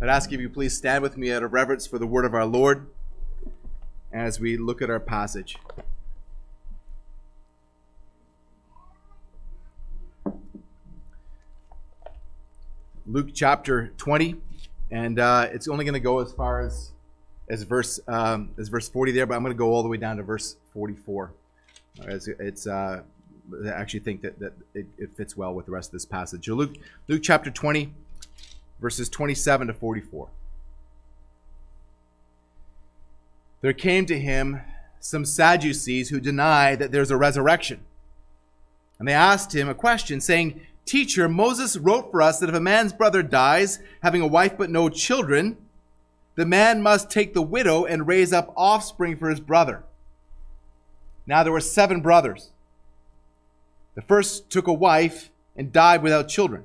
I'd ask if you please stand with me out of reverence for the word of our Lord as we look at our passage. Luke chapter 20, and uh, it's only going to go as far as as verse um, as verse 40 there, but I'm going to go all the way down to verse 44. It's, it's uh, I actually think that, that it, it fits well with the rest of this passage. So Luke, Luke chapter 20, verses 27 to 44. There came to him some Sadducees who deny that there's a resurrection. And they asked him a question, saying, Teacher, Moses wrote for us that if a man's brother dies, having a wife but no children, the man must take the widow and raise up offspring for his brother. Now there were seven brothers. The first took a wife and died without children.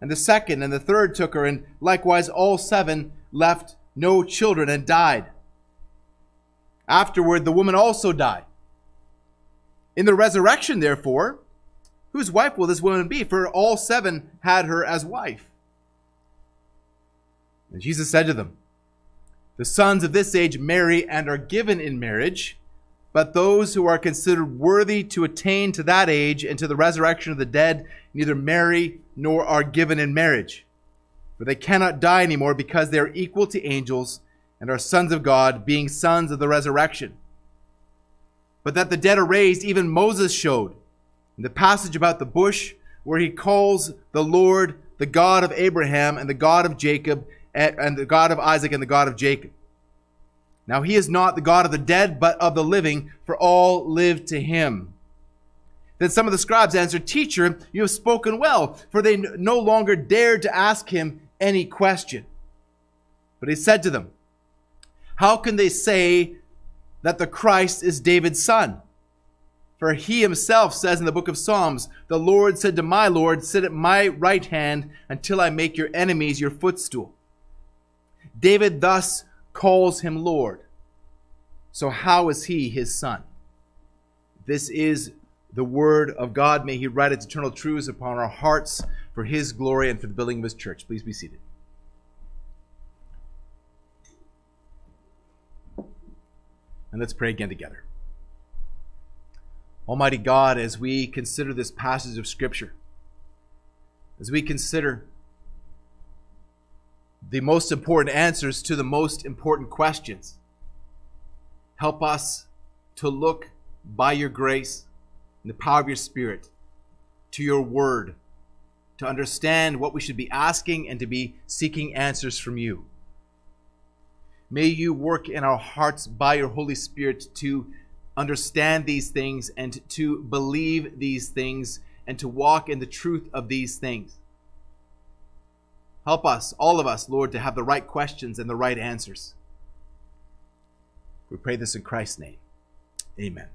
And the second and the third took her, and likewise all seven left no children and died. Afterward, the woman also died. In the resurrection, therefore, whose wife will this woman be? For all seven had her as wife. And Jesus said to them, The sons of this age marry and are given in marriage but those who are considered worthy to attain to that age and to the resurrection of the dead neither marry nor are given in marriage. For they cannot die anymore because they are equal to angels and are sons of God, being sons of the resurrection. But that the dead are raised, even Moses showed in the passage about the bush, where he calls the Lord the God of Abraham and the God of Jacob and the God of Isaac and the God of Jacob. Now he is not the God of the dead, but of the living, for all live to him. Then some of the scribes answered, Teacher, you have spoken well, for they no longer dared to ask him any question. But he said to them, How can they say that the Christ is David's son? For he himself says in the book of Psalms, The Lord said to my Lord, Sit at my right hand until I make your enemies your footstool. David thus calls him Lord. So, how is he his son? This is the word of God. May he write its eternal truths upon our hearts for his glory and for the building of his church. Please be seated. And let's pray again together. Almighty God, as we consider this passage of Scripture, as we consider the most important answers to the most important questions. Help us to look by your grace and the power of your Spirit to your word, to understand what we should be asking and to be seeking answers from you. May you work in our hearts by your Holy Spirit to understand these things and to believe these things and to walk in the truth of these things. Help us, all of us, Lord, to have the right questions and the right answers. We pray this in Christ's name. Amen.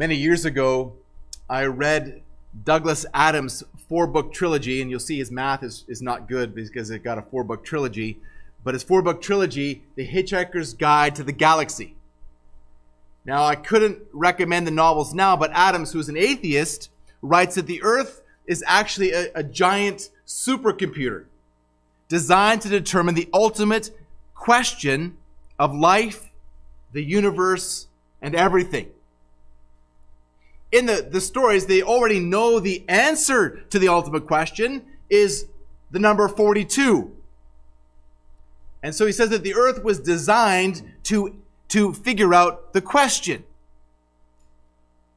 Many years ago, I read Douglas Adams' four book trilogy, and you'll see his math is, is not good because it got a four book trilogy. But his four book trilogy, The Hitchhiker's Guide to the Galaxy. Now, I couldn't recommend the novels now, but Adams, who's an atheist, writes that the Earth is actually a, a giant supercomputer designed to determine the ultimate question of life, the universe, and everything. In the, the stories, they already know the answer to the ultimate question is the number 42. And so he says that the earth was designed to, to figure out the question.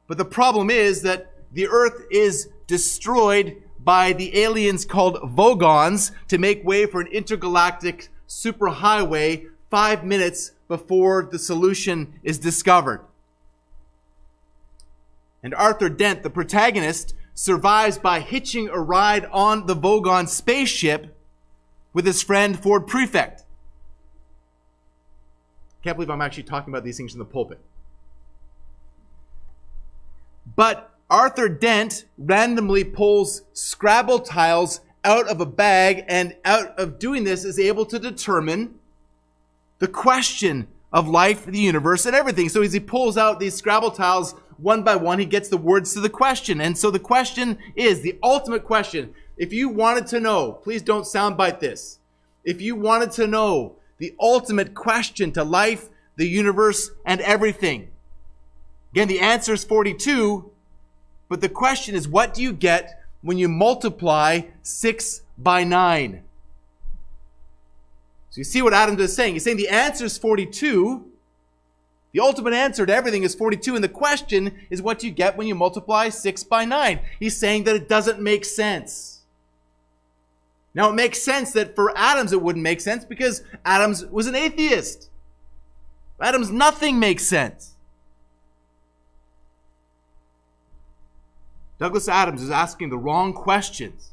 But the problem is that the earth is destroyed by the aliens called Vogons to make way for an intergalactic superhighway five minutes before the solution is discovered. And Arthur Dent, the protagonist, survives by hitching a ride on the Vogon spaceship with his friend Ford Prefect. Can't believe I'm actually talking about these things in the pulpit. But Arthur Dent randomly pulls Scrabble tiles out of a bag and out of doing this is able to determine the question of life, the universe, and everything. So as he pulls out these Scrabble tiles one by one, he gets the words to the question. And so the question is the ultimate question if you wanted to know, please don't soundbite this. If you wanted to know the ultimate question to life, the universe, and everything, again, the answer is 42, but the question is, what do you get when you multiply 6 by 9? So you see what Adam is saying. He's saying the answer is 42. The ultimate answer to everything is 42. And the question is what you get when you multiply 6 by 9. He's saying that it doesn't make sense. Now it makes sense that for Adams it wouldn't make sense because Adams was an atheist. Adams nothing makes sense. Douglas Adams is asking the wrong questions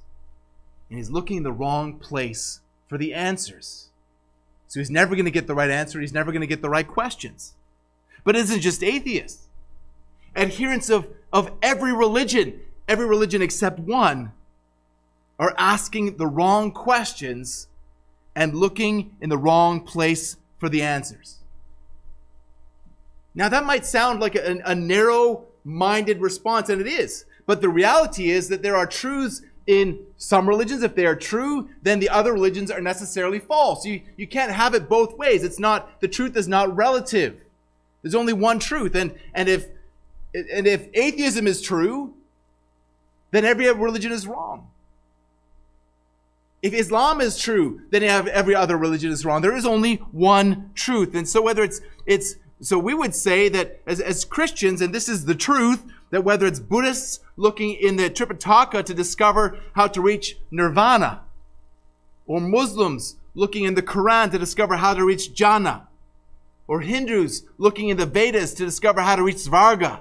and he's looking in the wrong place for the answers. So he's never going to get the right answer. He's never going to get the right questions. But it isn't just atheists. Adherents of, of every religion, every religion except one, are asking the wrong questions and looking in the wrong place for the answers. Now, that might sound like a, a narrow minded response, and it is. But the reality is that there are truths in some religions, if they are true, then the other religions are necessarily false. You, you can't have it both ways. It's not, the truth is not relative. There's only one truth. And, and if, and if atheism is true, then every religion is wrong. If Islam is true, then every other religion is wrong. There is only one truth. And so whether it's, it's, so we would say that as, as Christians, and this is the truth, that whether it's Buddhists looking in the Tripitaka to discover how to reach nirvana, or Muslims looking in the Quran to discover how to reach Jannah, or Hindus looking in the Vedas to discover how to reach Svarga.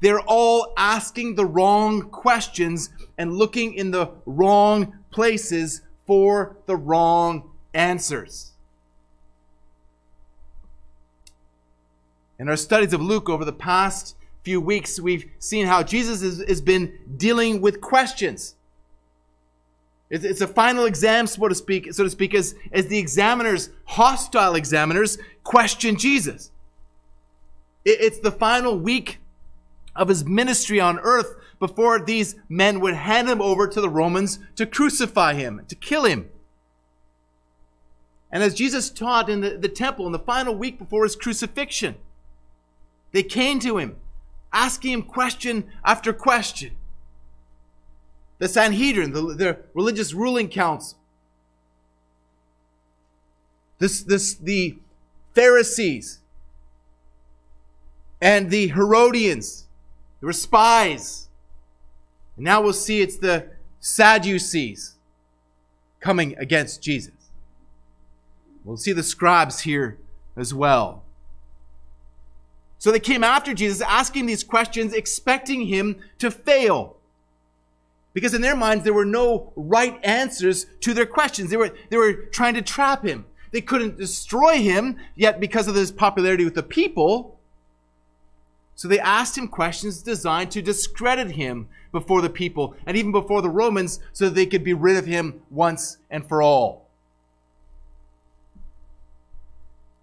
They're all asking the wrong questions and looking in the wrong places for the wrong answers. In our studies of Luke over the past few weeks, we've seen how Jesus has, has been dealing with questions. It's, it's, a final exam, so to speak, so to speak, as, as the examiners, hostile examiners, question Jesus. It, it's the final week of his ministry on earth before these men would hand him over to the Romans to crucify him, to kill him. And as Jesus taught in the, the temple in the final week before his crucifixion, they came to him asking him question after question. The Sanhedrin, the, the religious ruling council, this, this, the Pharisees, and the Herodians, they were spies. And now we'll see it's the Sadducees coming against Jesus. We'll see the scribes here as well. So they came after Jesus, asking these questions, expecting him to fail. Because in their minds, there were no right answers to their questions. They were, they were trying to trap him. They couldn't destroy him, yet because of his popularity with the people, so they asked him questions designed to discredit him before the people and even before the Romans so that they could be rid of him once and for all.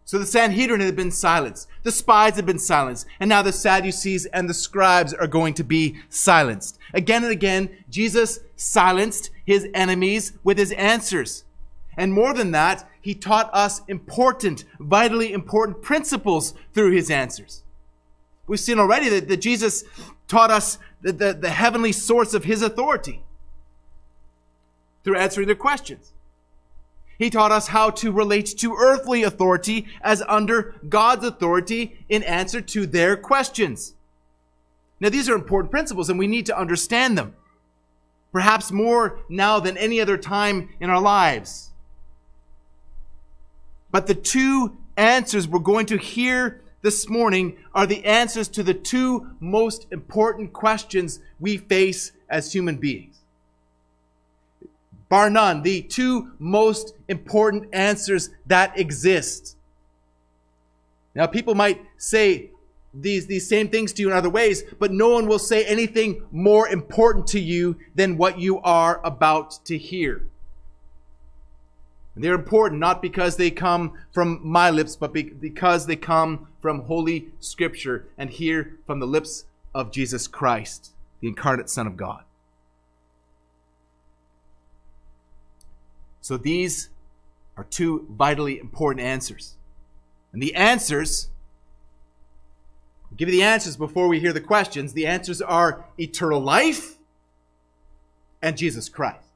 So the Sanhedrin had been silenced. The spies had been silenced. And now the Sadducees and the scribes are going to be silenced. Again and again, Jesus silenced his enemies with his answers. And more than that, he taught us important, vitally important principles through his answers. We've seen already that, that Jesus taught us the, the, the heavenly source of his authority through answering their questions. He taught us how to relate to earthly authority as under God's authority in answer to their questions. Now, these are important principles and we need to understand them. Perhaps more now than any other time in our lives. But the two answers we're going to hear this morning are the answers to the two most important questions we face as human beings bar none, the two most important answers that exist. Now, people might say these, these same things to you in other ways, but no one will say anything more important to you than what you are about to hear. They're important not because they come from my lips, but because they come from Holy Scripture and hear from the lips of Jesus Christ, the incarnate Son of God. So these are two vitally important answers. And the answers, I'll give you the answers before we hear the questions. The answers are eternal life and Jesus Christ.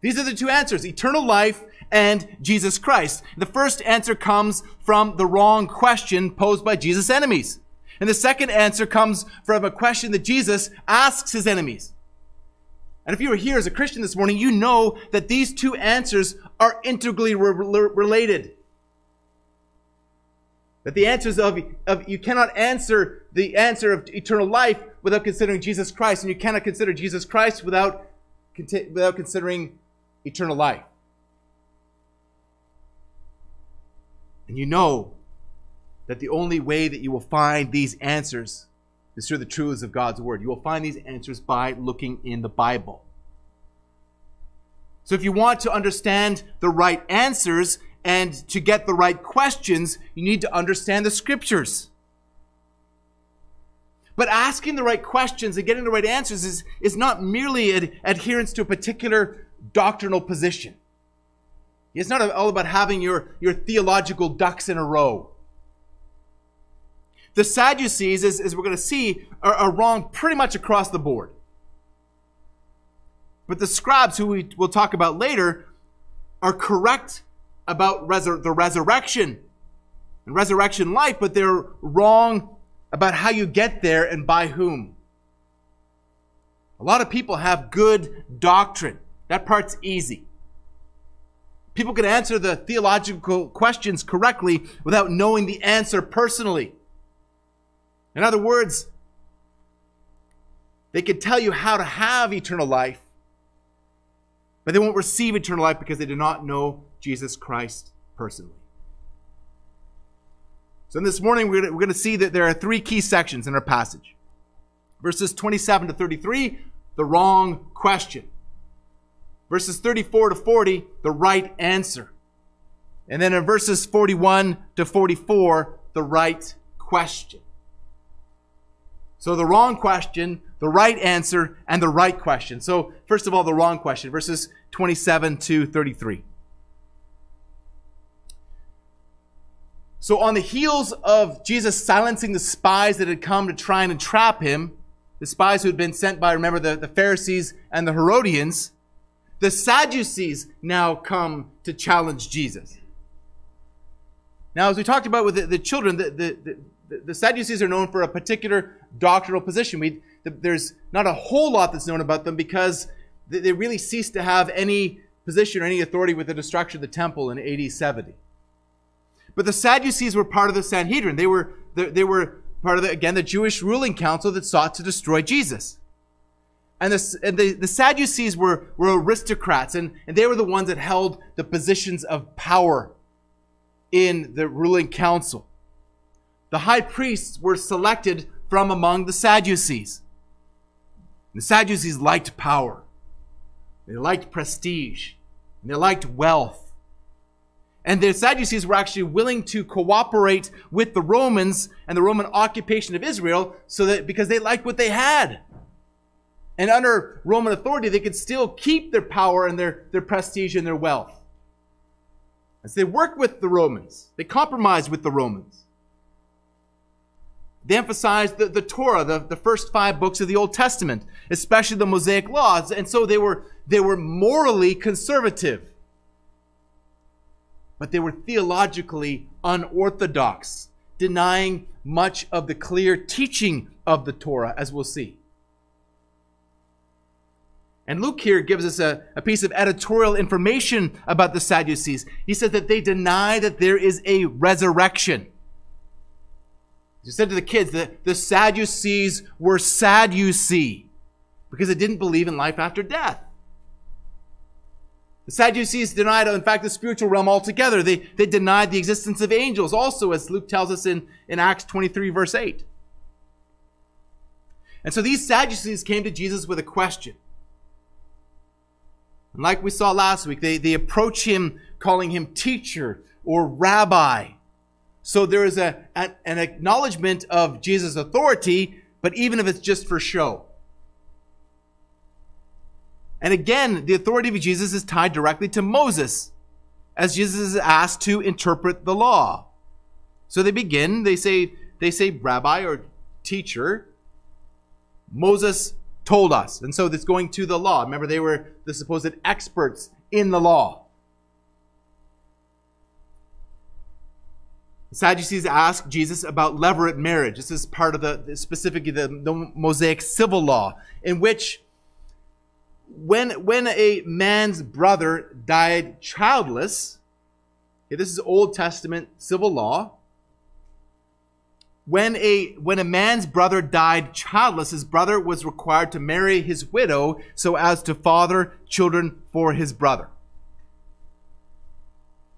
These are the two answers eternal life and Jesus Christ. The first answer comes from the wrong question posed by Jesus' enemies. And the second answer comes from a question that Jesus asks his enemies. And if you are here as a Christian this morning, you know that these two answers are integrally re- related. That the answers of, of, you cannot answer the answer of eternal life without considering Jesus Christ, and you cannot consider Jesus Christ without, without considering eternal life. And you know that the only way that you will find these answers is through the truths of God's Word. You will find these answers by looking in the Bible. So if you want to understand the right answers and to get the right questions, you need to understand the Scriptures. But asking the right questions and getting the right answers is, is not merely ad- adherence to a particular doctrinal position. It's not all about having your, your theological ducks in a row. The Sadducees, as, as we're going to see, are, are wrong pretty much across the board. But the scribes, who we will talk about later, are correct about resur- the resurrection and resurrection life, but they're wrong about how you get there and by whom. A lot of people have good doctrine. That part's easy. People can answer the theological questions correctly without knowing the answer personally. In other words, they can tell you how to have eternal life, but they won't receive eternal life because they do not know Jesus Christ personally. So, in this morning, we're going to see that there are three key sections in our passage verses 27 to 33, the wrong question. Verses 34 to 40, the right answer. And then in verses 41 to 44, the right question. So the wrong question, the right answer, and the right question. So, first of all, the wrong question, verses 27 to 33. So, on the heels of Jesus silencing the spies that had come to try and entrap him, the spies who had been sent by, remember, the, the Pharisees and the Herodians, the Sadducees now come to challenge Jesus. Now, as we talked about with the, the children, the, the, the, Sadducees are known for a particular doctrinal position. We, there's not a whole lot that's known about them because they really ceased to have any position or any authority with the destruction of the temple in AD 70. But the Sadducees were part of the Sanhedrin. They were, they were part of, the, again, the Jewish ruling council that sought to destroy Jesus. And the, and the, the Sadducees were, were aristocrats, and, and they were the ones that held the positions of power in the ruling council. The high priests were selected from among the Sadducees. The Sadducees liked power, they liked prestige, and they liked wealth. And the Sadducees were actually willing to cooperate with the Romans and the Roman occupation of Israel so that because they liked what they had. And under Roman authority, they could still keep their power and their, their prestige and their wealth. As they worked with the Romans, they compromised with the Romans. They emphasized the, the Torah, the, the first five books of the Old Testament, especially the Mosaic laws, and so they were, they were morally conservative. But they were theologically unorthodox, denying much of the clear teaching of the Torah, as we'll see. And Luke here gives us a, a piece of editorial information about the Sadducees. He says that they deny that there is a resurrection. He said to the kids that the Sadducees were sad, you see, because they didn't believe in life after death. The Sadducees denied, in fact, the spiritual realm altogether. They, they denied the existence of angels, also, as Luke tells us in, in Acts 23, verse 8. And so these Sadducees came to Jesus with a question. And like we saw last week, they, they approach him calling him teacher or rabbi. So there is a, an, an acknowledgement of Jesus' authority, but even if it's just for show. And again, the authority of Jesus is tied directly to Moses, as Jesus is asked to interpret the law. So they begin, they say, they say rabbi or teacher. Moses told us. And so it's going to the law. Remember, they were the supposed experts in the law. Sadducees ask Jesus about levirate marriage. This is part of the, specifically the, the Mosaic civil law, in which when, when a man's brother died childless, okay, this is Old Testament civil law. When a, when a man's brother died childless, his brother was required to marry his widow so as to father children for his brother.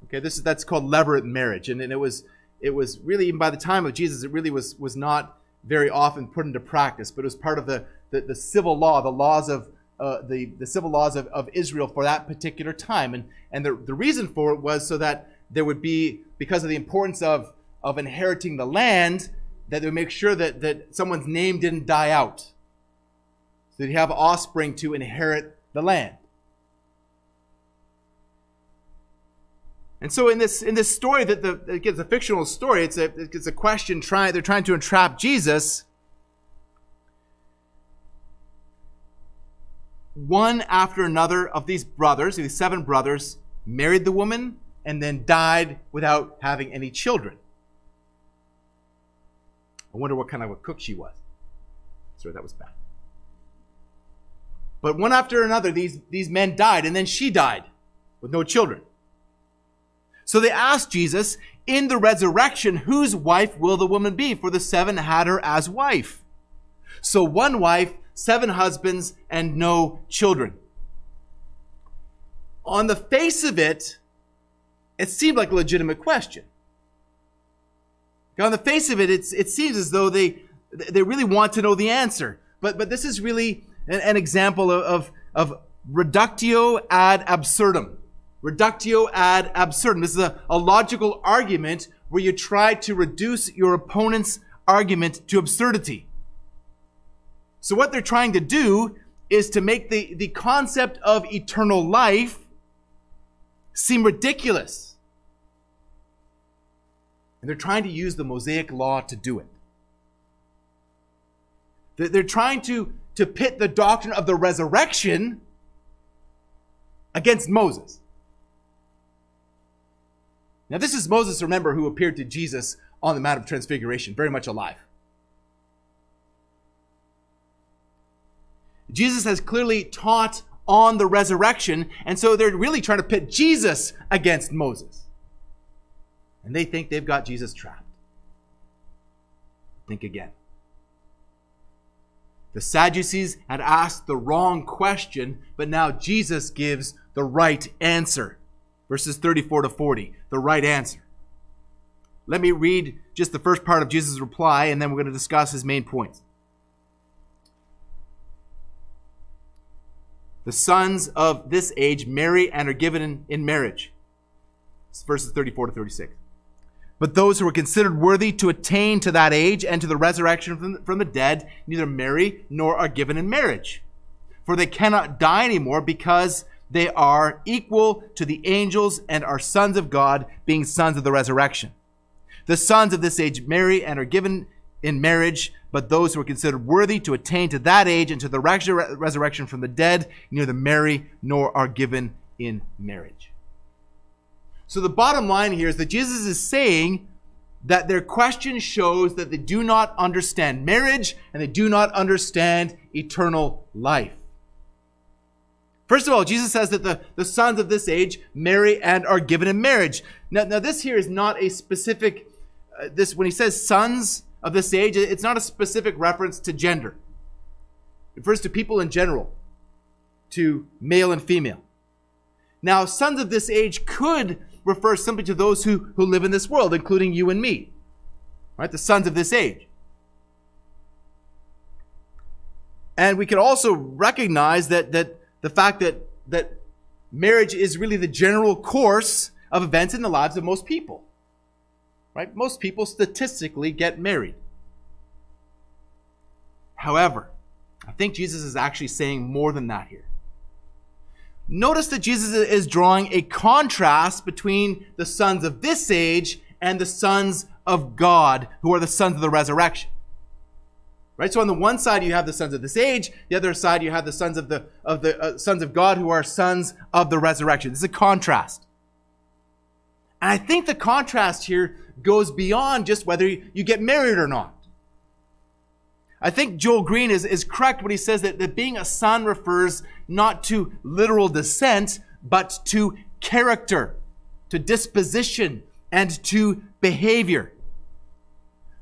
Okay, this is, that's called levirate marriage. And, and it was, it was really, even by the time of Jesus, it really was, was not very often put into practice, but it was part of the, the, the civil law, the laws of, uh, the, the civil laws of, of Israel for that particular time. And, and the, the reason for it was so that there would be, because of the importance of, of inheriting the land, that they would make sure that, that someone's name didn't die out. So that you have offspring to inherit the land. And so in this in this story that the it's a fictional story, it's a it's a question trying they're trying to entrap Jesus. One after another of these brothers, these seven brothers, married the woman and then died without having any children. I wonder what kind of a cook she was. Sorry, that was bad. But one after another, these, these men died, and then she died with no children. So they asked Jesus, in the resurrection, whose wife will the woman be? For the seven had her as wife. So one wife, seven husbands, and no children. On the face of it, it seemed like a legitimate question. On the face of it, it seems as though they, they really want to know the answer. But, but this is really an, an example of, of, of reductio ad absurdum. Reductio ad absurdum. This is a, a logical argument where you try to reduce your opponent's argument to absurdity. So what they're trying to do is to make the, the concept of eternal life seem ridiculous. And they're trying to use the Mosaic law to do it. They're trying to, to pit the doctrine of the resurrection against Moses. Now, this is Moses, remember, who appeared to Jesus on the Mount of Transfiguration, very much alive. Jesus has clearly taught on the resurrection, and so they're really trying to pit Jesus against Moses. And they think they've got Jesus trapped. Think again. The Sadducees had asked the wrong question, but now Jesus gives the right answer verses 34 to 40, the right answer. Let me read just the first part of Jesus' reply, and then we're going to discuss his main points. The sons of this age marry and are given in, marriage. It's verses 34 to 36. But those who are considered worthy to attain to that age and to the resurrection from from the dead neither marry nor are given in marriage. For they cannot die anymore because they are equal to the angels and are sons of God, being sons of the resurrection. The sons of this age marry and are given in marriage, but those who are considered worthy to attain to that age and to the resurrection from the dead neither marry nor are given in marriage. So the bottom line here is that Jesus is saying that their question shows that they do not understand marriage and they do not understand eternal life. First of all, Jesus says that the, the sons of this age marry and are given in marriage. Now, now this here is not a specific, uh, this when he says sons of this age, it's not a specific reference to gender. It refers to people in general, to male and female. Now, sons of this age could refer simply to those who, who live in this world, including you and me. Right? The sons of this age. And we can also recognize that, that the fact that, that marriage is really the general course of events in the lives of most people. Right? Most people statistically get married. However, I think Jesus is actually saying more than that here. notice that Jesus is drawing a contrast between the sons of this age and the sons of God, who are the sons of the resurrection. Right? So on the one side you have the sons of this age, the other side you have the sons of the of the uh, sons of God who are sons of the resurrection. This is a contrast. And I think the contrast here goes beyond just whether you get married or not. I think Joel Green is, is correct when he says that, that being a son refers not to literal descent, but to character, to disposition, and to behavior.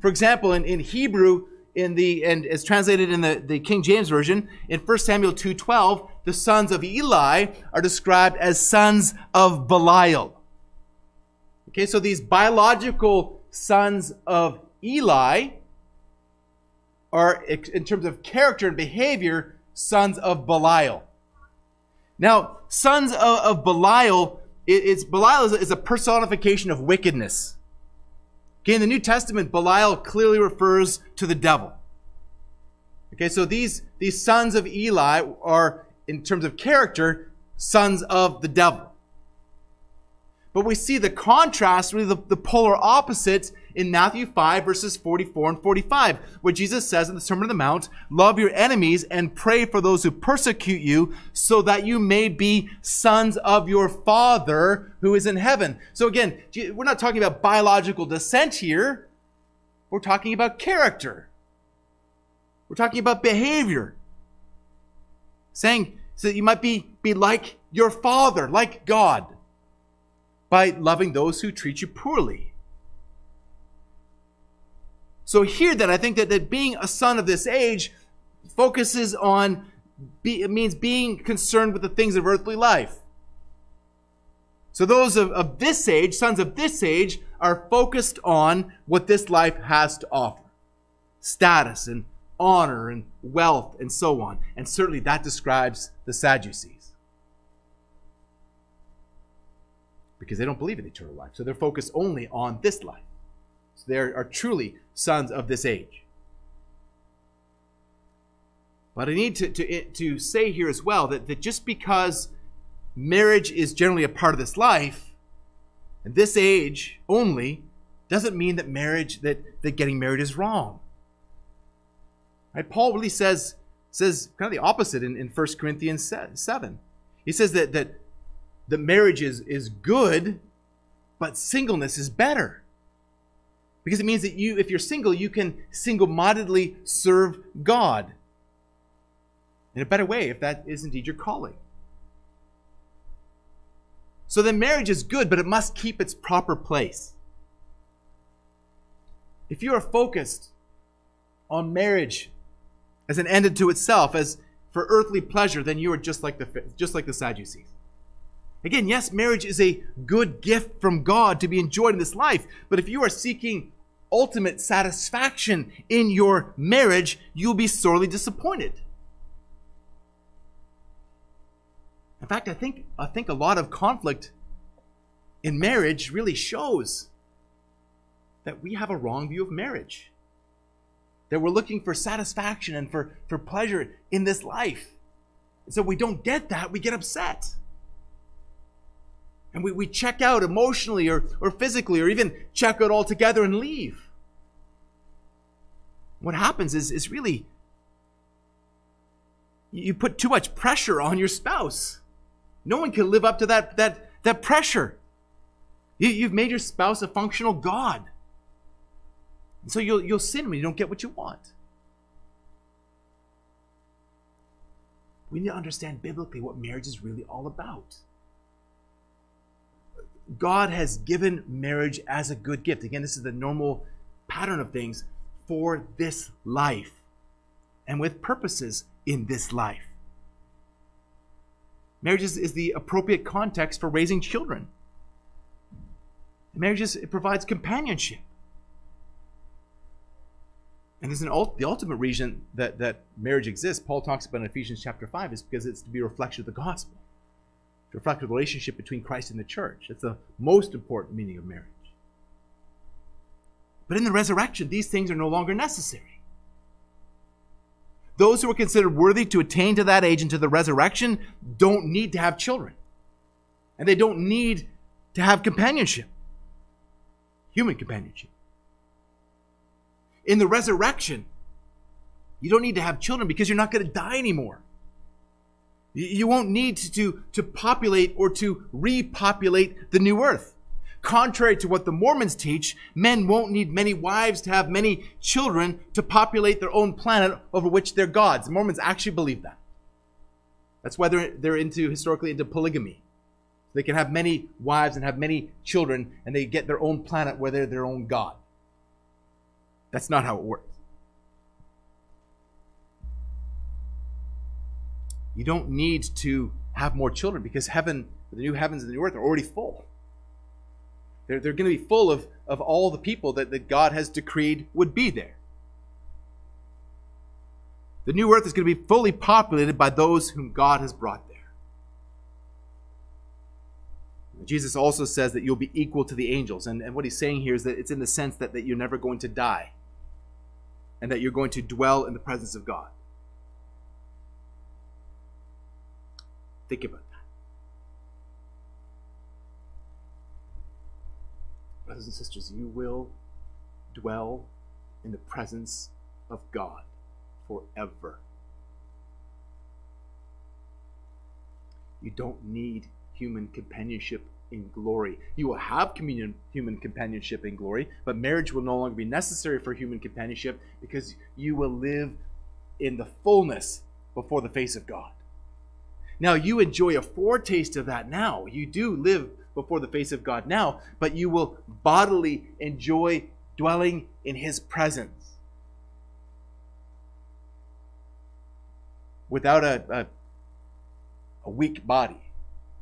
For example, in, in Hebrew, in the and it's translated in the, the King James Version, in 1 Samuel 2:12, the sons of Eli are described as sons of Belial. Okay, so these biological sons of Eli are, in terms of character and behavior, sons of Belial. Now, sons of, of Belial, it, it's Belial is is a personification of wickedness. Okay, in the New Testament, Belial clearly refers to the devil. Okay, so these, these sons of Eli are, in terms of character, sons of the devil. But we see the contrast, really the, the polar opposites in Matthew 5, verses 44 and 45, where Jesus says in the Sermon on the Mount, Love your enemies and pray for those who persecute you, so that you may be sons of your Father who is in heaven. So again, we're not talking about biological descent here, we're talking about character, we're talking about behavior. Saying so that you might be, be like your Father, like God by loving those who treat you poorly. So here then, I think that, that being a son of this age focuses on, be, it means being concerned with the things of earthly life. So those of, of this age, sons of this age, are focused on what this life has to offer. Status and honor and wealth and so on. And certainly that describes the Sadducees. because they don't believe in eternal life. So they're focused only on this life. So they are truly sons of this age. But I need to, to, eh, to say here as well that, that just because marriage is generally a part of this life, and this age only, doesn't mean that marriage, that, that getting married is wrong. Right? Paul really says, says kind of the opposite in, in 1 Corinthians 7. He says that, that that marriage is, is good, but singleness is better. Because it means that you, if you're single, you can single mindedly serve God in a better way if that is indeed your calling. So then marriage is good, but it must keep its proper place. If you are focused on marriage as an end unto itself, as for earthly pleasure, then you are just like the just like the Sadducees. Again, yes, marriage is a good gift from God to be enjoyed in this life, but if you are seeking ultimate satisfaction in your marriage, you'll be sorely disappointed. In fact, I think, I think a lot of conflict in marriage really shows that we have a wrong view of marriage. That we're looking for satisfaction and for, for pleasure in this life. And so we don't get that, we get upset and we, we check out emotionally or, or physically or even check out altogether and leave. What happens is, is really you put too much pressure on your spouse. No one can live up to that, that, that pressure. You, you've made your spouse a functional God. And so you'll, you'll sin when you don't get what you want. We need to understand biblically what marriage is really all about. God has given marriage as a good gift. Again, this is the normal pattern of things for this life and with purposes in this life. Marriage is, the appropriate context for raising children. Marriage is, it provides companionship. And there's an the ultimate reason that, that marriage exists, Paul talks about in Ephesians chapter 5, is because it's to be a reflection of the gospel to reflect the relationship between Christ and the church. It's the most important meaning of marriage. But in the resurrection, these things are no longer necessary. Those who are considered worthy to attain to that age and to the resurrection don't need to have children. And they don't need to have companionship, human companionship. In the resurrection, you don't need to have children because you're not going to die anymore. You won't need to, to populate or to repopulate the new earth. Contrary to what the Mormons teach, men won't need many wives to have many children to populate their own planet over which they're gods. Mormons actually believe that. That's why they're, they're into historically into polygamy. They can have many wives and have many children, and they get their own planet where they're their own god. That's not how it works. You don't need to have more children because heaven, the new heavens and the new earth are already full. They're, they're going to be full of, of all the people that, that God has decreed would be there. The new earth is going to be fully populated by those whom God has brought there. Jesus also says that you'll be equal to the angels. And, and what he's saying here is that it's in the sense that, that you're never going to die and that you're going to dwell in the presence of God. Think about that. Brothers and sisters, you will dwell in the presence of God forever. You don't need human companionship in glory. You will have communion, human companionship in glory, but marriage will no longer be necessary for human companionship because you will live in the fullness before the face of God. Now, you enjoy a foretaste of that now. You do live before the face of God now, but you will bodily enjoy dwelling in His presence. Without a, a, a weak body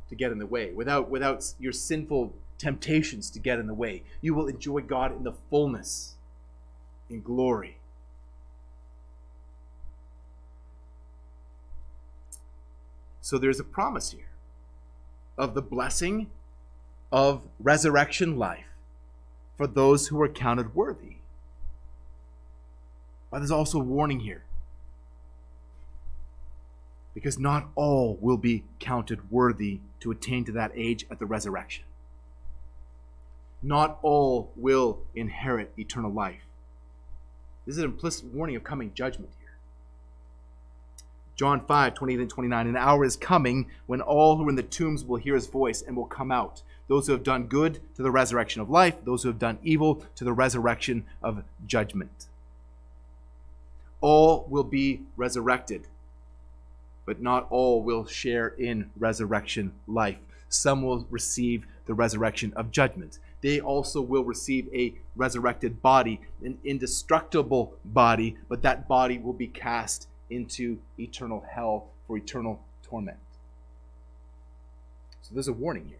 to get in the way, without, without your sinful temptations to get in the way. You will enjoy God in the fullness, in glory. So there's a promise here of the blessing of resurrection life for those who are counted worthy. But there's also a warning here because not all will be counted worthy to attain to that age at the resurrection. Not all will inherit eternal life. This is an implicit warning of coming judgment. John 5, 28 and 29. An hour is coming when all who are in the tombs will hear his voice and will come out. Those who have done good to the resurrection of life, those who have done evil to the resurrection of judgment. All will be resurrected but not all will share in resurrection life. Some will receive the resurrection of judgment. They also will receive a resurrected body, an indestructible body, but that body will be cast into eternal hell for eternal torment. So there's a warning here.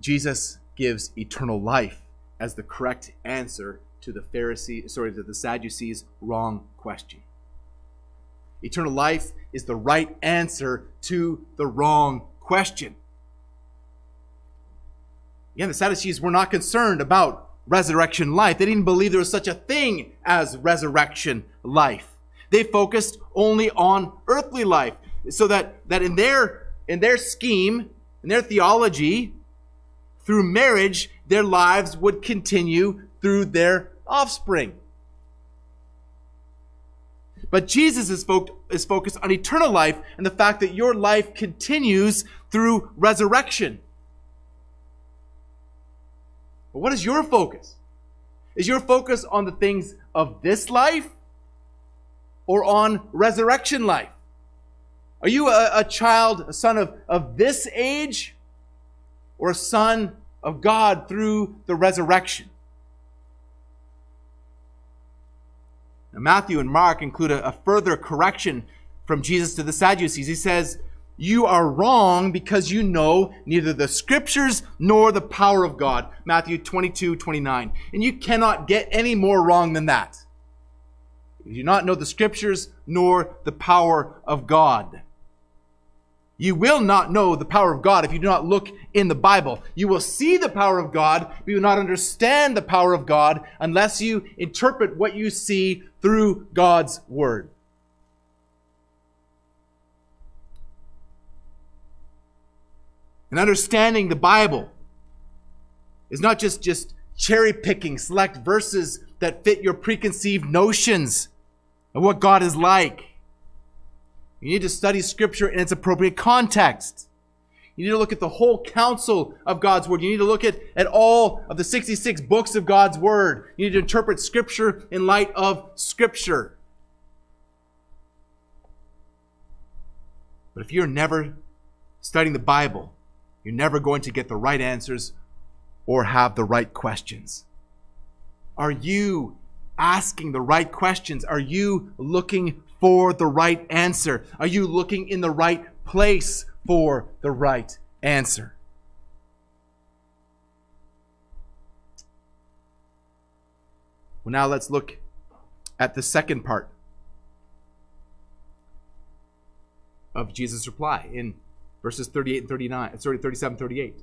Jesus gives eternal life as the correct answer to the Pharisee, sorry, to the Sadducees' wrong question. Eternal life is the right answer to the wrong question. Again, the Sadducees were not concerned about resurrection life. They didn't believe there was such a thing as resurrection life. They focused only on earthly life. So that, that in their in their scheme, in their theology, through marriage, their lives would continue through their offspring. But Jesus is, fo- is focused on eternal life and the fact that your life continues through resurrection. But what is your focus? Is your focus on the things of this life or on resurrection life? Are you a, a child, a son of, of this age, or a son of God through the resurrection? Now, Matthew and Mark include a, a further correction from Jesus to the Sadducees. He says, You are wrong because you know neither the scriptures nor the power of God. Matthew 22, 29. And you cannot get any more wrong than that. You do not know the scriptures nor the power of God. You will not know the power of God if you do not look in the Bible. You will see the power of God, but you will not understand the power of God unless you interpret what you see through God's Word. And understanding the Bible is not just, just cherry picking select verses that fit your preconceived notions of what God is like. You need to study Scripture in its appropriate context. You need to look at the whole counsel of God's Word. You need to look at, at all of the 66 books of God's Word. You need to interpret Scripture in light of Scripture. But if you're never studying the Bible, you're never going to get the right answers or have the right questions. Are you asking the right questions? Are you looking for the right answer? Are you looking in the right place for the right answer? Well, now let's look at the second part of Jesus' reply in verses 38 and 39, sorry, 37, 38.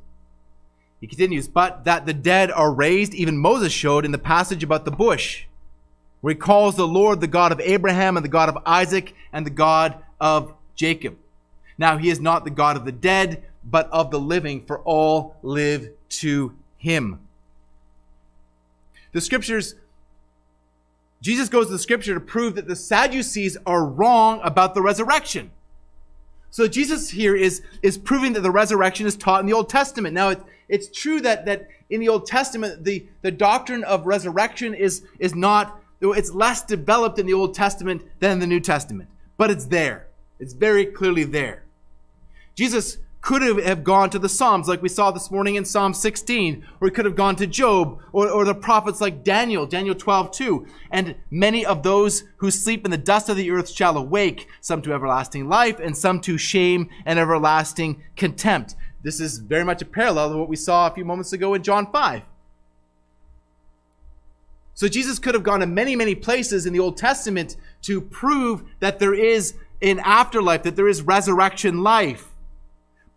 He continues, but that the dead are raised, even Moses showed in the passage about the bush, where he calls the Lord the God of Abraham and the God of Isaac and the God of Jacob. Now he is not the God of the dead, but of the living, for all live to him. The scriptures, Jesus goes to the scripture to prove that the Sadducees are wrong about the resurrection. So Jesus here is, is proving that the resurrection is taught in the Old Testament. Now, it, it's true that, that in the Old Testament, the, the doctrine of resurrection is, is not, it's less developed in the Old Testament than in the New Testament. But it's there. It's very clearly there. Jesus could have gone to the Psalms like we saw this morning in Psalm 16, or he could have gone to Job, or, or the prophets like Daniel, Daniel 12, 2. And many of those who sleep in the dust of the earth shall awake, some to everlasting life, and some to shame and everlasting contempt. This is very much a parallel to what we saw a few moments ago in John 5. So Jesus could have gone to many, many places in the Old Testament to prove that there is an afterlife, that there is resurrection life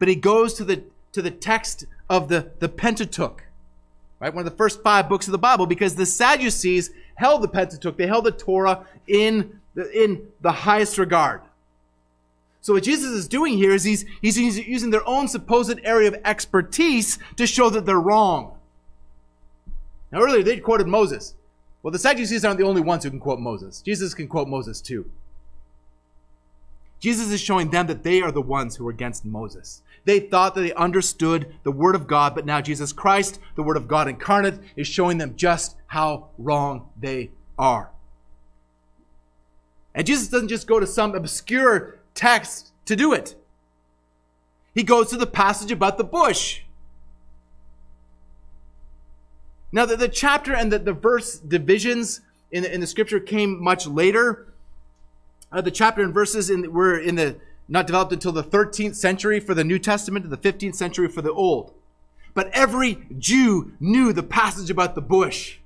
but he goes to the to the text of the, the Pentateuch, right? One of the first five books of the Bible, because the Sadducees held the Pentateuch, they held the Torah in the, in the highest regard. So what Jesus is doing here is he's, he's using their own supposed area of expertise to show that they're wrong. Now earlier they quoted Moses. Well, the Sadducees aren't the only ones who can quote Moses. Jesus can quote Moses too. Jesus is showing them that they are the ones who are against Moses. They thought that they understood the Word of God, but now Jesus Christ, the Word of God incarnate, is showing them just how wrong they are. And Jesus doesn't just go to some obscure text to do it. He goes to the passage about the bush. Now, the, the chapter and the, the verse divisions in in the scripture came much later. Uh, the chapter and verses in, were in the not developed until the 13th century for the New Testament and the 15th century for the Old. But every Jew knew the passage about the bush.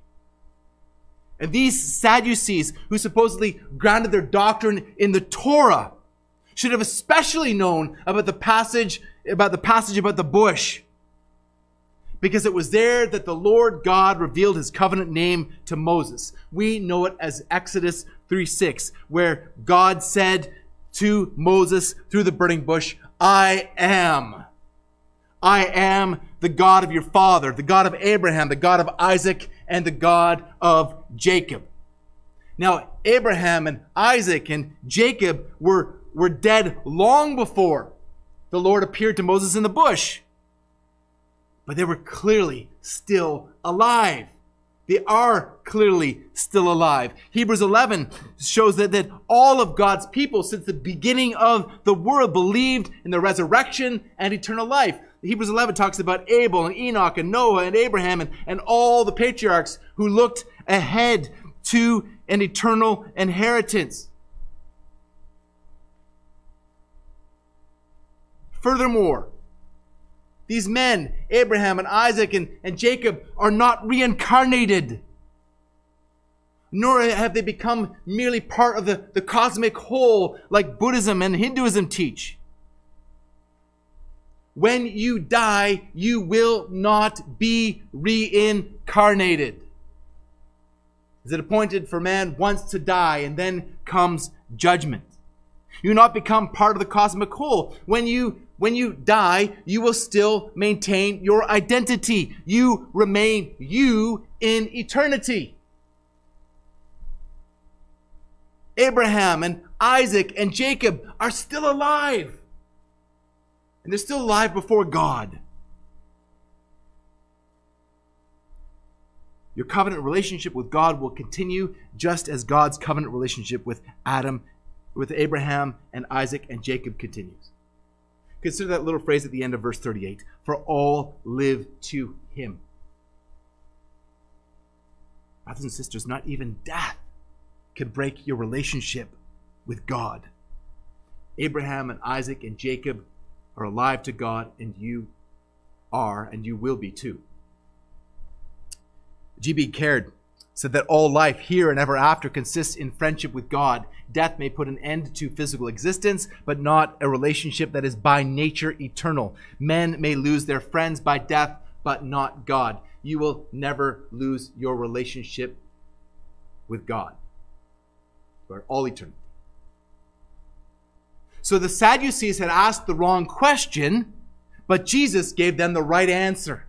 And these Sadducees, who supposedly grounded their doctrine in the Torah, should have especially known about the passage about the passage about the bush. Because it was there that the Lord God revealed his covenant name to Moses. We know it as Exodus 3 6, where God said to Moses through the burning bush, I am. I am the God of your father, the God of Abraham, the God of Isaac, and the God of Jacob. Now, Abraham and Isaac and Jacob were, were dead long before the Lord appeared to Moses in the bush. But they were clearly still alive. They are clearly still alive. Hebrews 11 shows that, that all of God's people since the beginning of the world believed in the resurrection and eternal life. Hebrews 11 talks about Abel and Enoch and Noah and Abraham and, and all the patriarchs who looked ahead to an eternal inheritance. Furthermore, these men, Abraham and Isaac and, and Jacob, are not reincarnated. Nor have they become merely part of the, the cosmic whole like Buddhism and Hinduism teach. when you die, you will not be reincarnated. Is it appointed for man once to die and then comes judgment? You not become part of the cosmic whole. When you when you die, you will still maintain your identity. You remain you in eternity. Abraham and Isaac and Jacob are still alive. And they're still alive before God. Your covenant relationship with God will continue just as God's covenant relationship with Adam, with Abraham and Isaac and Jacob continues. Consider that little phrase at the end of verse 38 for all live to him. Brothers and sisters, not even death can break your relationship with God. Abraham and Isaac and Jacob are alive to God, and you are, and you will be too. G.B. Caird said that all life here and ever after consists in friendship with God. Death may put an end to physical existence, but not a relationship that is by nature eternal. Men may lose their friends by death, but not God. You will never lose your relationship with God for all eternity. So the Sadducees had asked the wrong question, but Jesus gave them the right answer.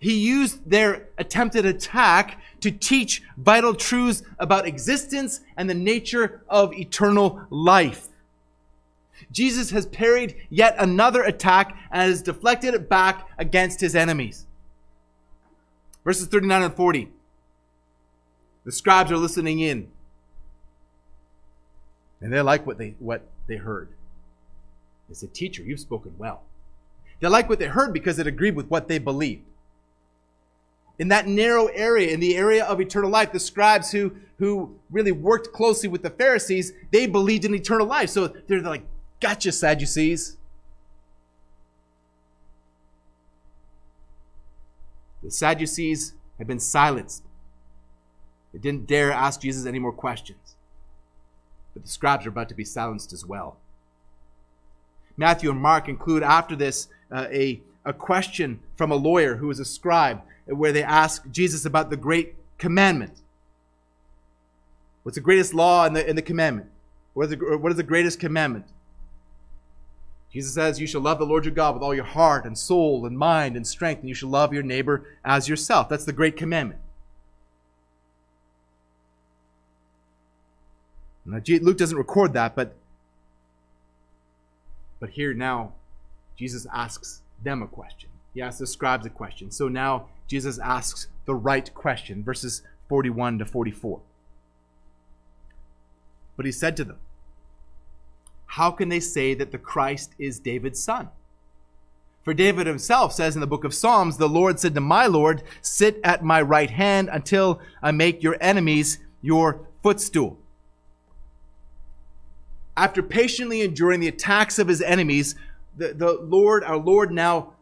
He used their attempted attack to teach vital truths about existence and the nature of eternal life. Jesus has parried yet another attack and has deflected it back against his enemies. Verses 39 and 40. The scribes are listening in. And they like what they, what they heard. They said, Teacher, you've spoken well. They like what they heard because it agreed with what they believed. In that narrow area, in the area of eternal life, the scribes who, who really worked closely with the Pharisees, they believed in eternal life. So they're like, Gotcha, Sadducees. The Sadducees had been silenced. They didn't dare ask Jesus any more questions. But the scribes are about to be silenced as well. Matthew and Mark include after this uh, a, a question from a lawyer who was a scribe, where they ask Jesus about the great commandment. What's the greatest law in the, the commandment? What is, the, what is the greatest commandment? Jesus says, You shall love the Lord your God with all your heart and soul and mind and strength, and you shall love your neighbor as yourself. That's the great commandment. Now, Luke doesn't record that, but but here now, Jesus asks them a question. He asks the scribes a question. So now Jesus asks the right question, verses 41 to 44. But he said to them, How can they say that the Christ is David's son? For David himself says in the book of Psalms, The Lord said to my Lord, Sit at my right hand until I make your enemies your footstool after patiently enduring the attacks of his enemies, the, the Lord, our Lord, now,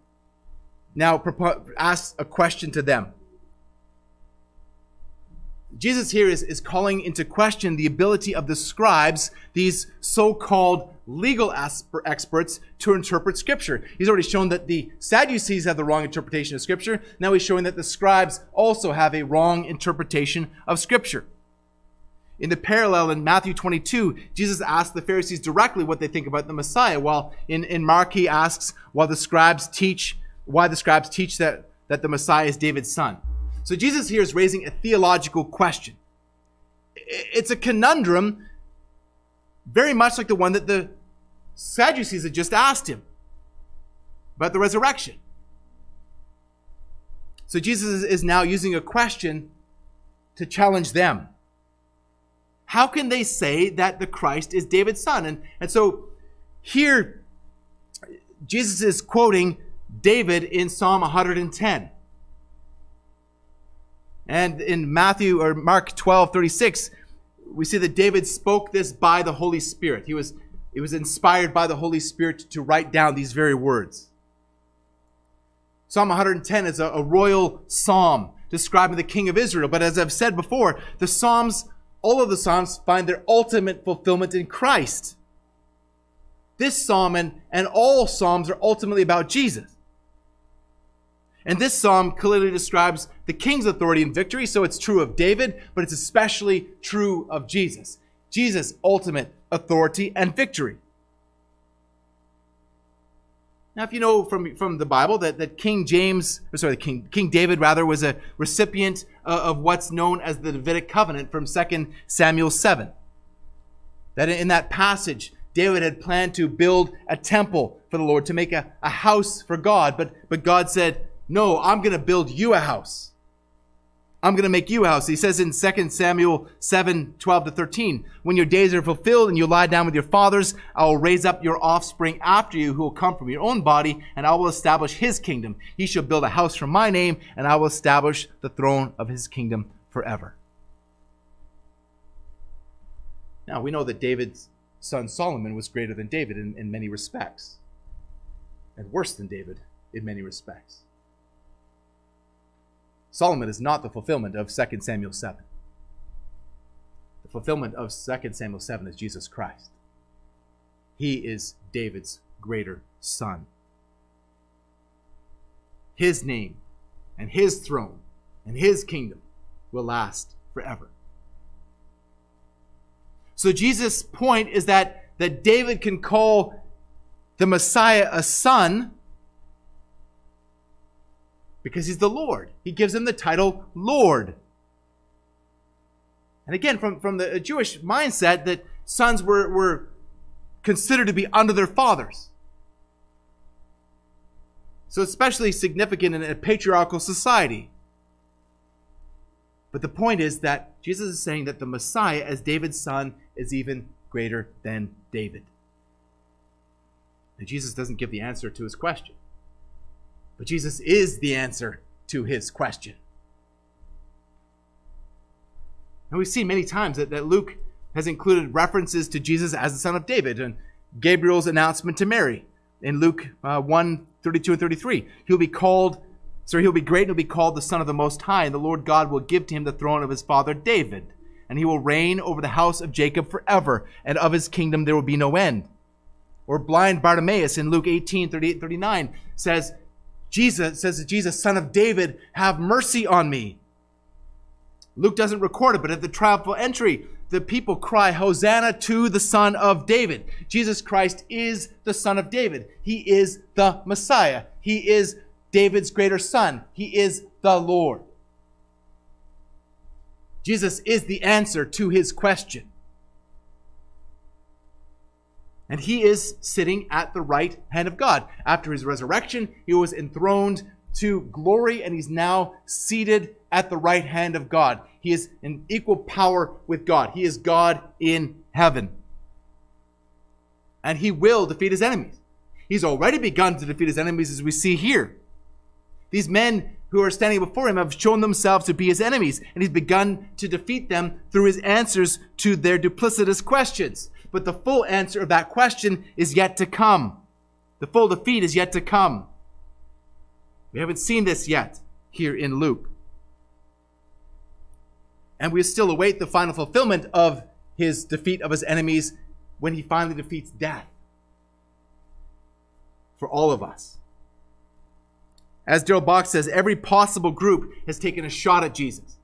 now asks a question to them. Jesus here is, is calling into question the ability of the scribes, these so called legal experts, to interpret Scripture. He's already shown that the Sadducees have the wrong interpretation of Scripture. Now he's showing that the scribes also have a wrong interpretation of Scripture. In the parallel in Matthew 22, Jesus asks the Pharisees directly what they think about the Messiah, while in, in Mark he asks while the scribes teach why the scribes teach that, that the Messiah is David's son. So Jesus here is raising a theological question. It's a conundrum very much like the one that the Sadducees had just asked him about the resurrection. So Jesus is now using a question to challenge them how can they say that the Christ is David's son? And, and so here, Jesus is quoting David in Psalm 110. And in Matthew or Mark 12, 36, we see that David spoke this by the Holy Spirit. He was, he was inspired by the Holy Spirit to write down these very words. Psalm 110 is a, a royal psalm describing the king of Israel. But as I've said before, the Psalms all of the Psalms find their ultimate fulfillment in Christ. this psalm and, and all psalms are ultimately about Jesus. And this psalm clearly describes the king's authority and victory, so it's true of David, but it's especially true of Jesus. Jesus' ultimate authority and victory. Now, if you know from, from the Bible that, that King James, or sorry, King, King David rather, was a recipient uh, of what's known as the Davidic covenant from 2 Samuel 7. That in that passage, David had planned to build a temple for the Lord, to make a, a house for God, but, but God said, No, I'm going to build you a house. I'm going to make you a house. He says in 2 Samuel 7 12 to 13, When your days are fulfilled and you lie down with your fathers, I will raise up your offspring after you who will come from your own body, and I will establish his kingdom. He shall build a house for my name, and I will establish the throne of his kingdom forever. Now, we know that David's son Solomon was greater than David in, in many respects, and worse than David in many respects. Solomon is not the fulfillment of 2 Samuel 7. The fulfillment of 2 Samuel 7 is Jesus Christ. He is David's greater son. His name and his throne and his kingdom will last forever. So Jesus' point is that, that David can call the Messiah a son because he's the Lord. He gives him the title Lord. And again, from, from the Jewish mindset, that sons were, were considered to be under their fathers. So, especially significant in a patriarchal society. But the point is that Jesus is saying that the Messiah, as David's son, is even greater than David. And Jesus doesn't give the answer to his question. But Jesus is the answer to his question. And we've seen many times that, that Luke has included references to Jesus as the son of David and Gabriel's announcement to Mary in Luke uh, 1 32 and 33. He'll be called, so he'll be great and he'll be called the Son of the Most High, and the Lord God will give to him the throne of his father David, and he will reign over the house of Jacob forever, and of his kingdom there will be no end. Or blind Bartimaeus in Luke 18 38 39 says, Jesus says, Jesus, son of David, have mercy on me. Luke doesn't record it, but at the triumphal entry, the people cry, Hosanna to the Son of David. Jesus Christ is the Son of David. He is the Messiah. He is David's greater son. He is the Lord. Jesus is the answer to his question. And he is sitting at the right hand of God. After his resurrection, he was enthroned to glory and he's now seated at the right hand of God. He is in equal power with God. He is God in heaven. And he will defeat his enemies. He's already begun to defeat his enemies as we see here. These men who are standing before him have shown themselves to be his enemies, and he's begun to defeat them through his answers to their duplicitous questions but the full answer of that question is yet to come. The full defeat is yet to come. We haven't seen this yet here in Luke. And we still await the final fulfillment of his defeat of his enemies when he finally defeats death for all of us. As Darrell Bock says, every possible group has taken a shot at Jesus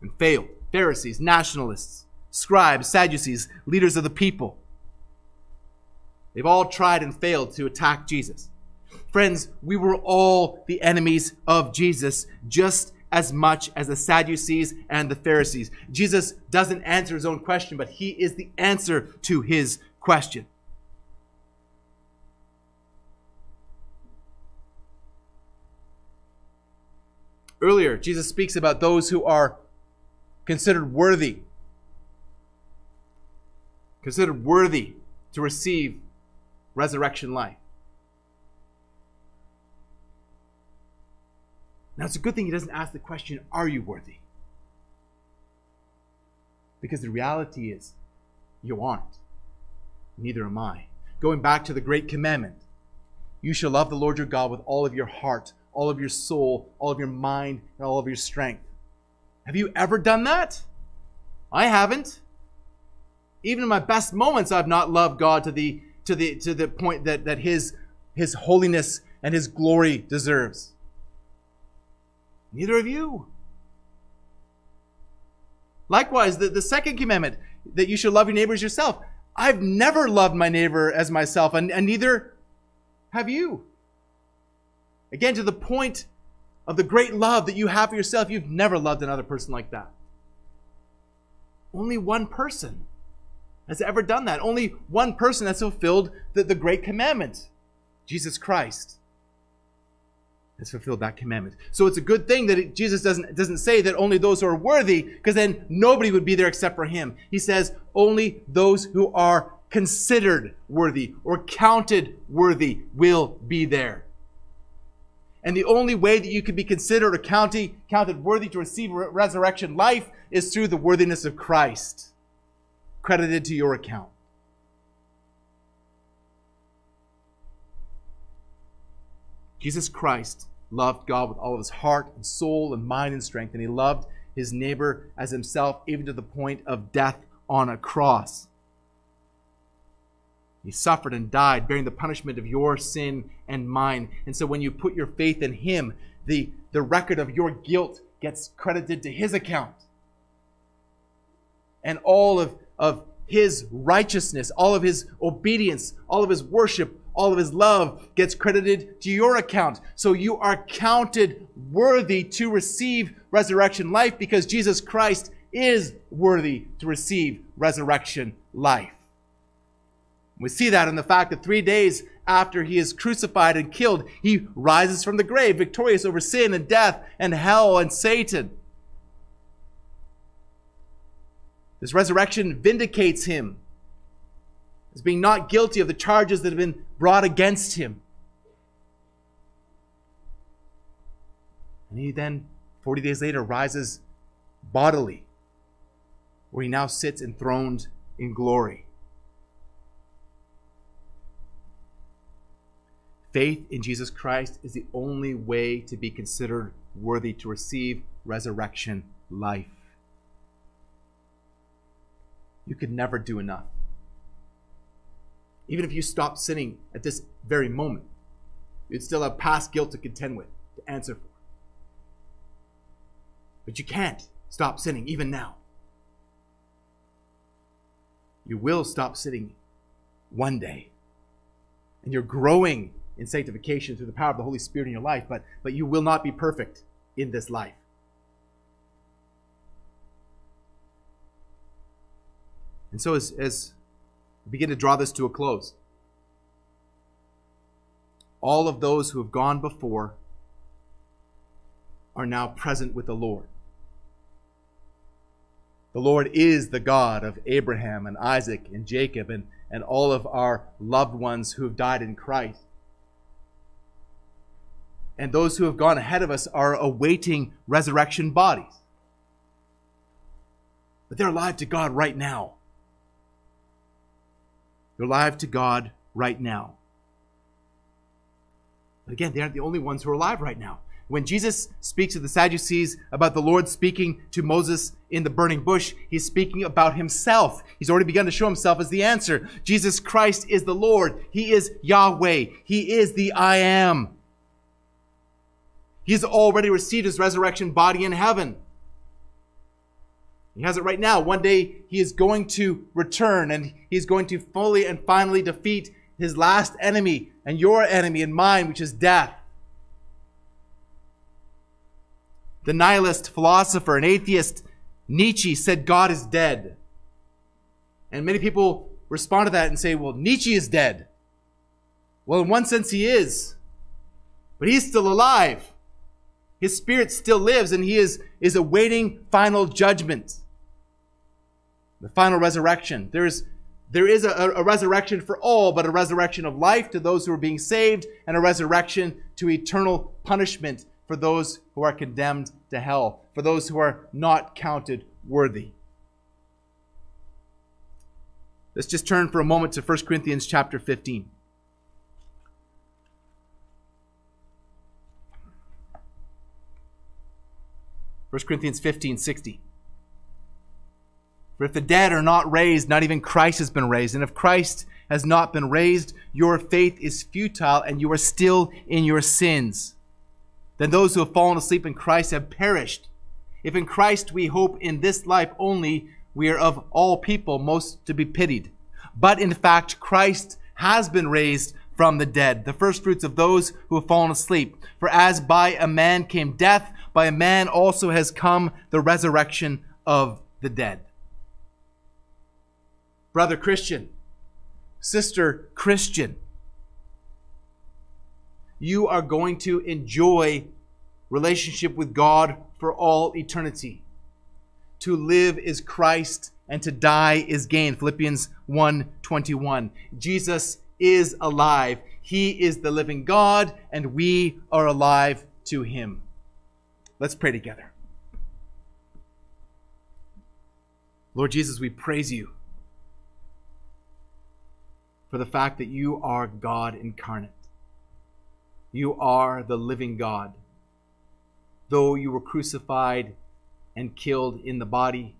and failed. Pharisees, nationalists, scribes, Sadducees, leaders of the people. They've all tried and failed to attack Jesus. Friends, we were all the enemies of Jesus just as much as the Sadducees and the Pharisees. Jesus doesn't answer his own question, but he is the answer to his question. Earlier, Jesus speaks about those who are considered worthy considered worthy to receive resurrection life. Now, it's a good thing he doesn't ask the question, Are you worthy? Because the reality is, you aren't. Neither am I. Going back to the great commandment you shall love the Lord your God with all of your heart, all of your soul, all of your mind, and all of your strength. Have you ever done that? I haven't. Even in my best moments, I've not loved God to the to the, to the point that, that his, his holiness and his glory deserves. Neither of you. Likewise, the, the second commandment that you should love your neighbors yourself. I've never loved my neighbor as myself, and, and neither have you. Again, to the point of the great love that you have for yourself, you've never loved another person like that. Only one person has ever done that. Only one person has fulfilled the, the great commandment Jesus Christ has fulfilled that commandment. So it's a good thing that it, Jesus doesn't, doesn't say that only those who are worthy, because then nobody would be there except for him. He says only those who are considered worthy or counted worthy will be there. And the only way that you can be considered or counted, counted worthy to receive resurrection life is through the worthiness of Christ, credited to your account. Jesus Christ loved God with all of his heart and soul and mind and strength, and he loved his neighbor as himself, even to the point of death on a cross. He suffered and died, bearing the punishment of your sin and mine. And so when you put your faith in him, the, the record of your guilt gets credited to his account. And all of, of his righteousness, all of his obedience, all of his worship, all of his love gets credited to your account. So you are counted worthy to receive resurrection life because Jesus Christ is worthy to receive resurrection life. We see that in the fact that three days after he is crucified and killed, he rises from the grave, victorious over sin and death and hell and Satan. This resurrection vindicates him as being not guilty of the charges that have been brought against him. And he then, 40 days later, rises bodily, where he now sits enthroned in glory. Faith in Jesus Christ is the only way to be considered worthy to receive resurrection life. You could never do enough. Even if you stopped sinning at this very moment, you'd still have past guilt to contend with, to answer for. But you can't stop sinning even now. You will stop sinning one day. And you're growing in sanctification through the power of the Holy Spirit in your life, but, but you will not be perfect in this life. And so, as, as we begin to draw this to a close, all of those who have gone before are now present with the Lord. The Lord is the God of Abraham and Isaac and Jacob and, and all of our loved ones who have died in Christ and those who have gone ahead of us are awaiting resurrection bodies. But they're alive to God right now. They're alive to God right now. But again, they aren't the only ones who are alive right now. When Jesus speaks to the Sadducees about the Lord speaking to Moses in the burning bush, he's speaking about himself. He's already begun to show himself as the answer. Jesus Christ is the Lord. He is Yahweh. He is the I am. He's already received his resurrection body in heaven. He has it right now. One day he is going to return and he's going to fully and finally defeat his last enemy and your enemy and mine, which is death. The nihilist philosopher and atheist Nietzsche said God is dead. And many people respond to that and say, well, Nietzsche is dead. Well, in one sense, he is, but he's still alive. His spirit still lives and he is, is awaiting final judgment. The final resurrection. There is, there is a, a resurrection for all, but a resurrection of life to those who are being saved, and a resurrection to eternal punishment for those who are condemned to hell, for those who are not counted worthy. Let's just turn for a moment to 1 Corinthians chapter 15. 1 Corinthians 15, 60. For if the dead are not raised, not even Christ has been raised. And if Christ has not been raised, your faith is futile and you are still in your sins. Then those who have fallen asleep in Christ have perished. If in Christ we hope in this life only, we are of all people most to be pitied. But in fact, Christ has been raised from the dead, the firstfruits of those who have fallen asleep. For as by a man came death, by a man also has come the resurrection of the dead. Brother Christian, sister Christian, you are going to enjoy relationship with God for all eternity. To live is Christ and to die is gain. Philippians 1:21. Jesus is alive. He is the living God and we are alive to him. Let's pray together. Lord Jesus, we praise you for the fact that you are God incarnate. You are the living God. Though you were crucified and killed in the body,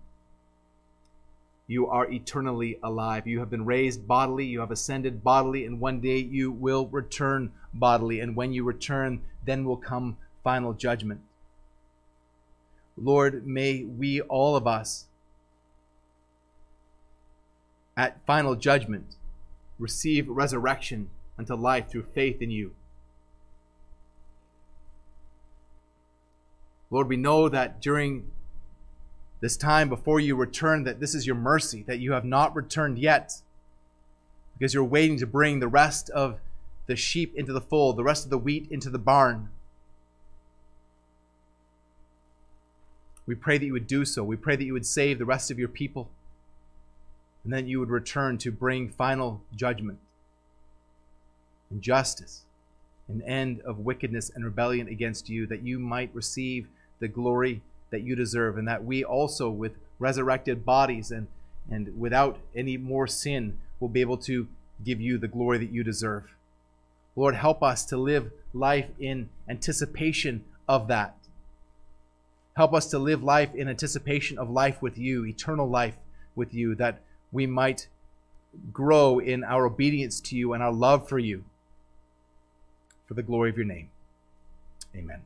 you are eternally alive. You have been raised bodily, you have ascended bodily, and one day you will return bodily. And when you return, then will come final judgment. Lord, may we, all of us, at final judgment, receive resurrection unto life through faith in you. Lord, we know that during this time before you return that this is your mercy, that you have not returned yet because you're waiting to bring the rest of the sheep into the fold, the rest of the wheat into the barn. We pray that you would do so. We pray that you would save the rest of your people and then you would return to bring final judgment and justice, an end of wickedness and rebellion against you, that you might receive the glory that you deserve, and that we also, with resurrected bodies and, and without any more sin, will be able to give you the glory that you deserve. Lord, help us to live life in anticipation of that. Help us to live life in anticipation of life with you, eternal life with you, that we might grow in our obedience to you and our love for you for the glory of your name. Amen.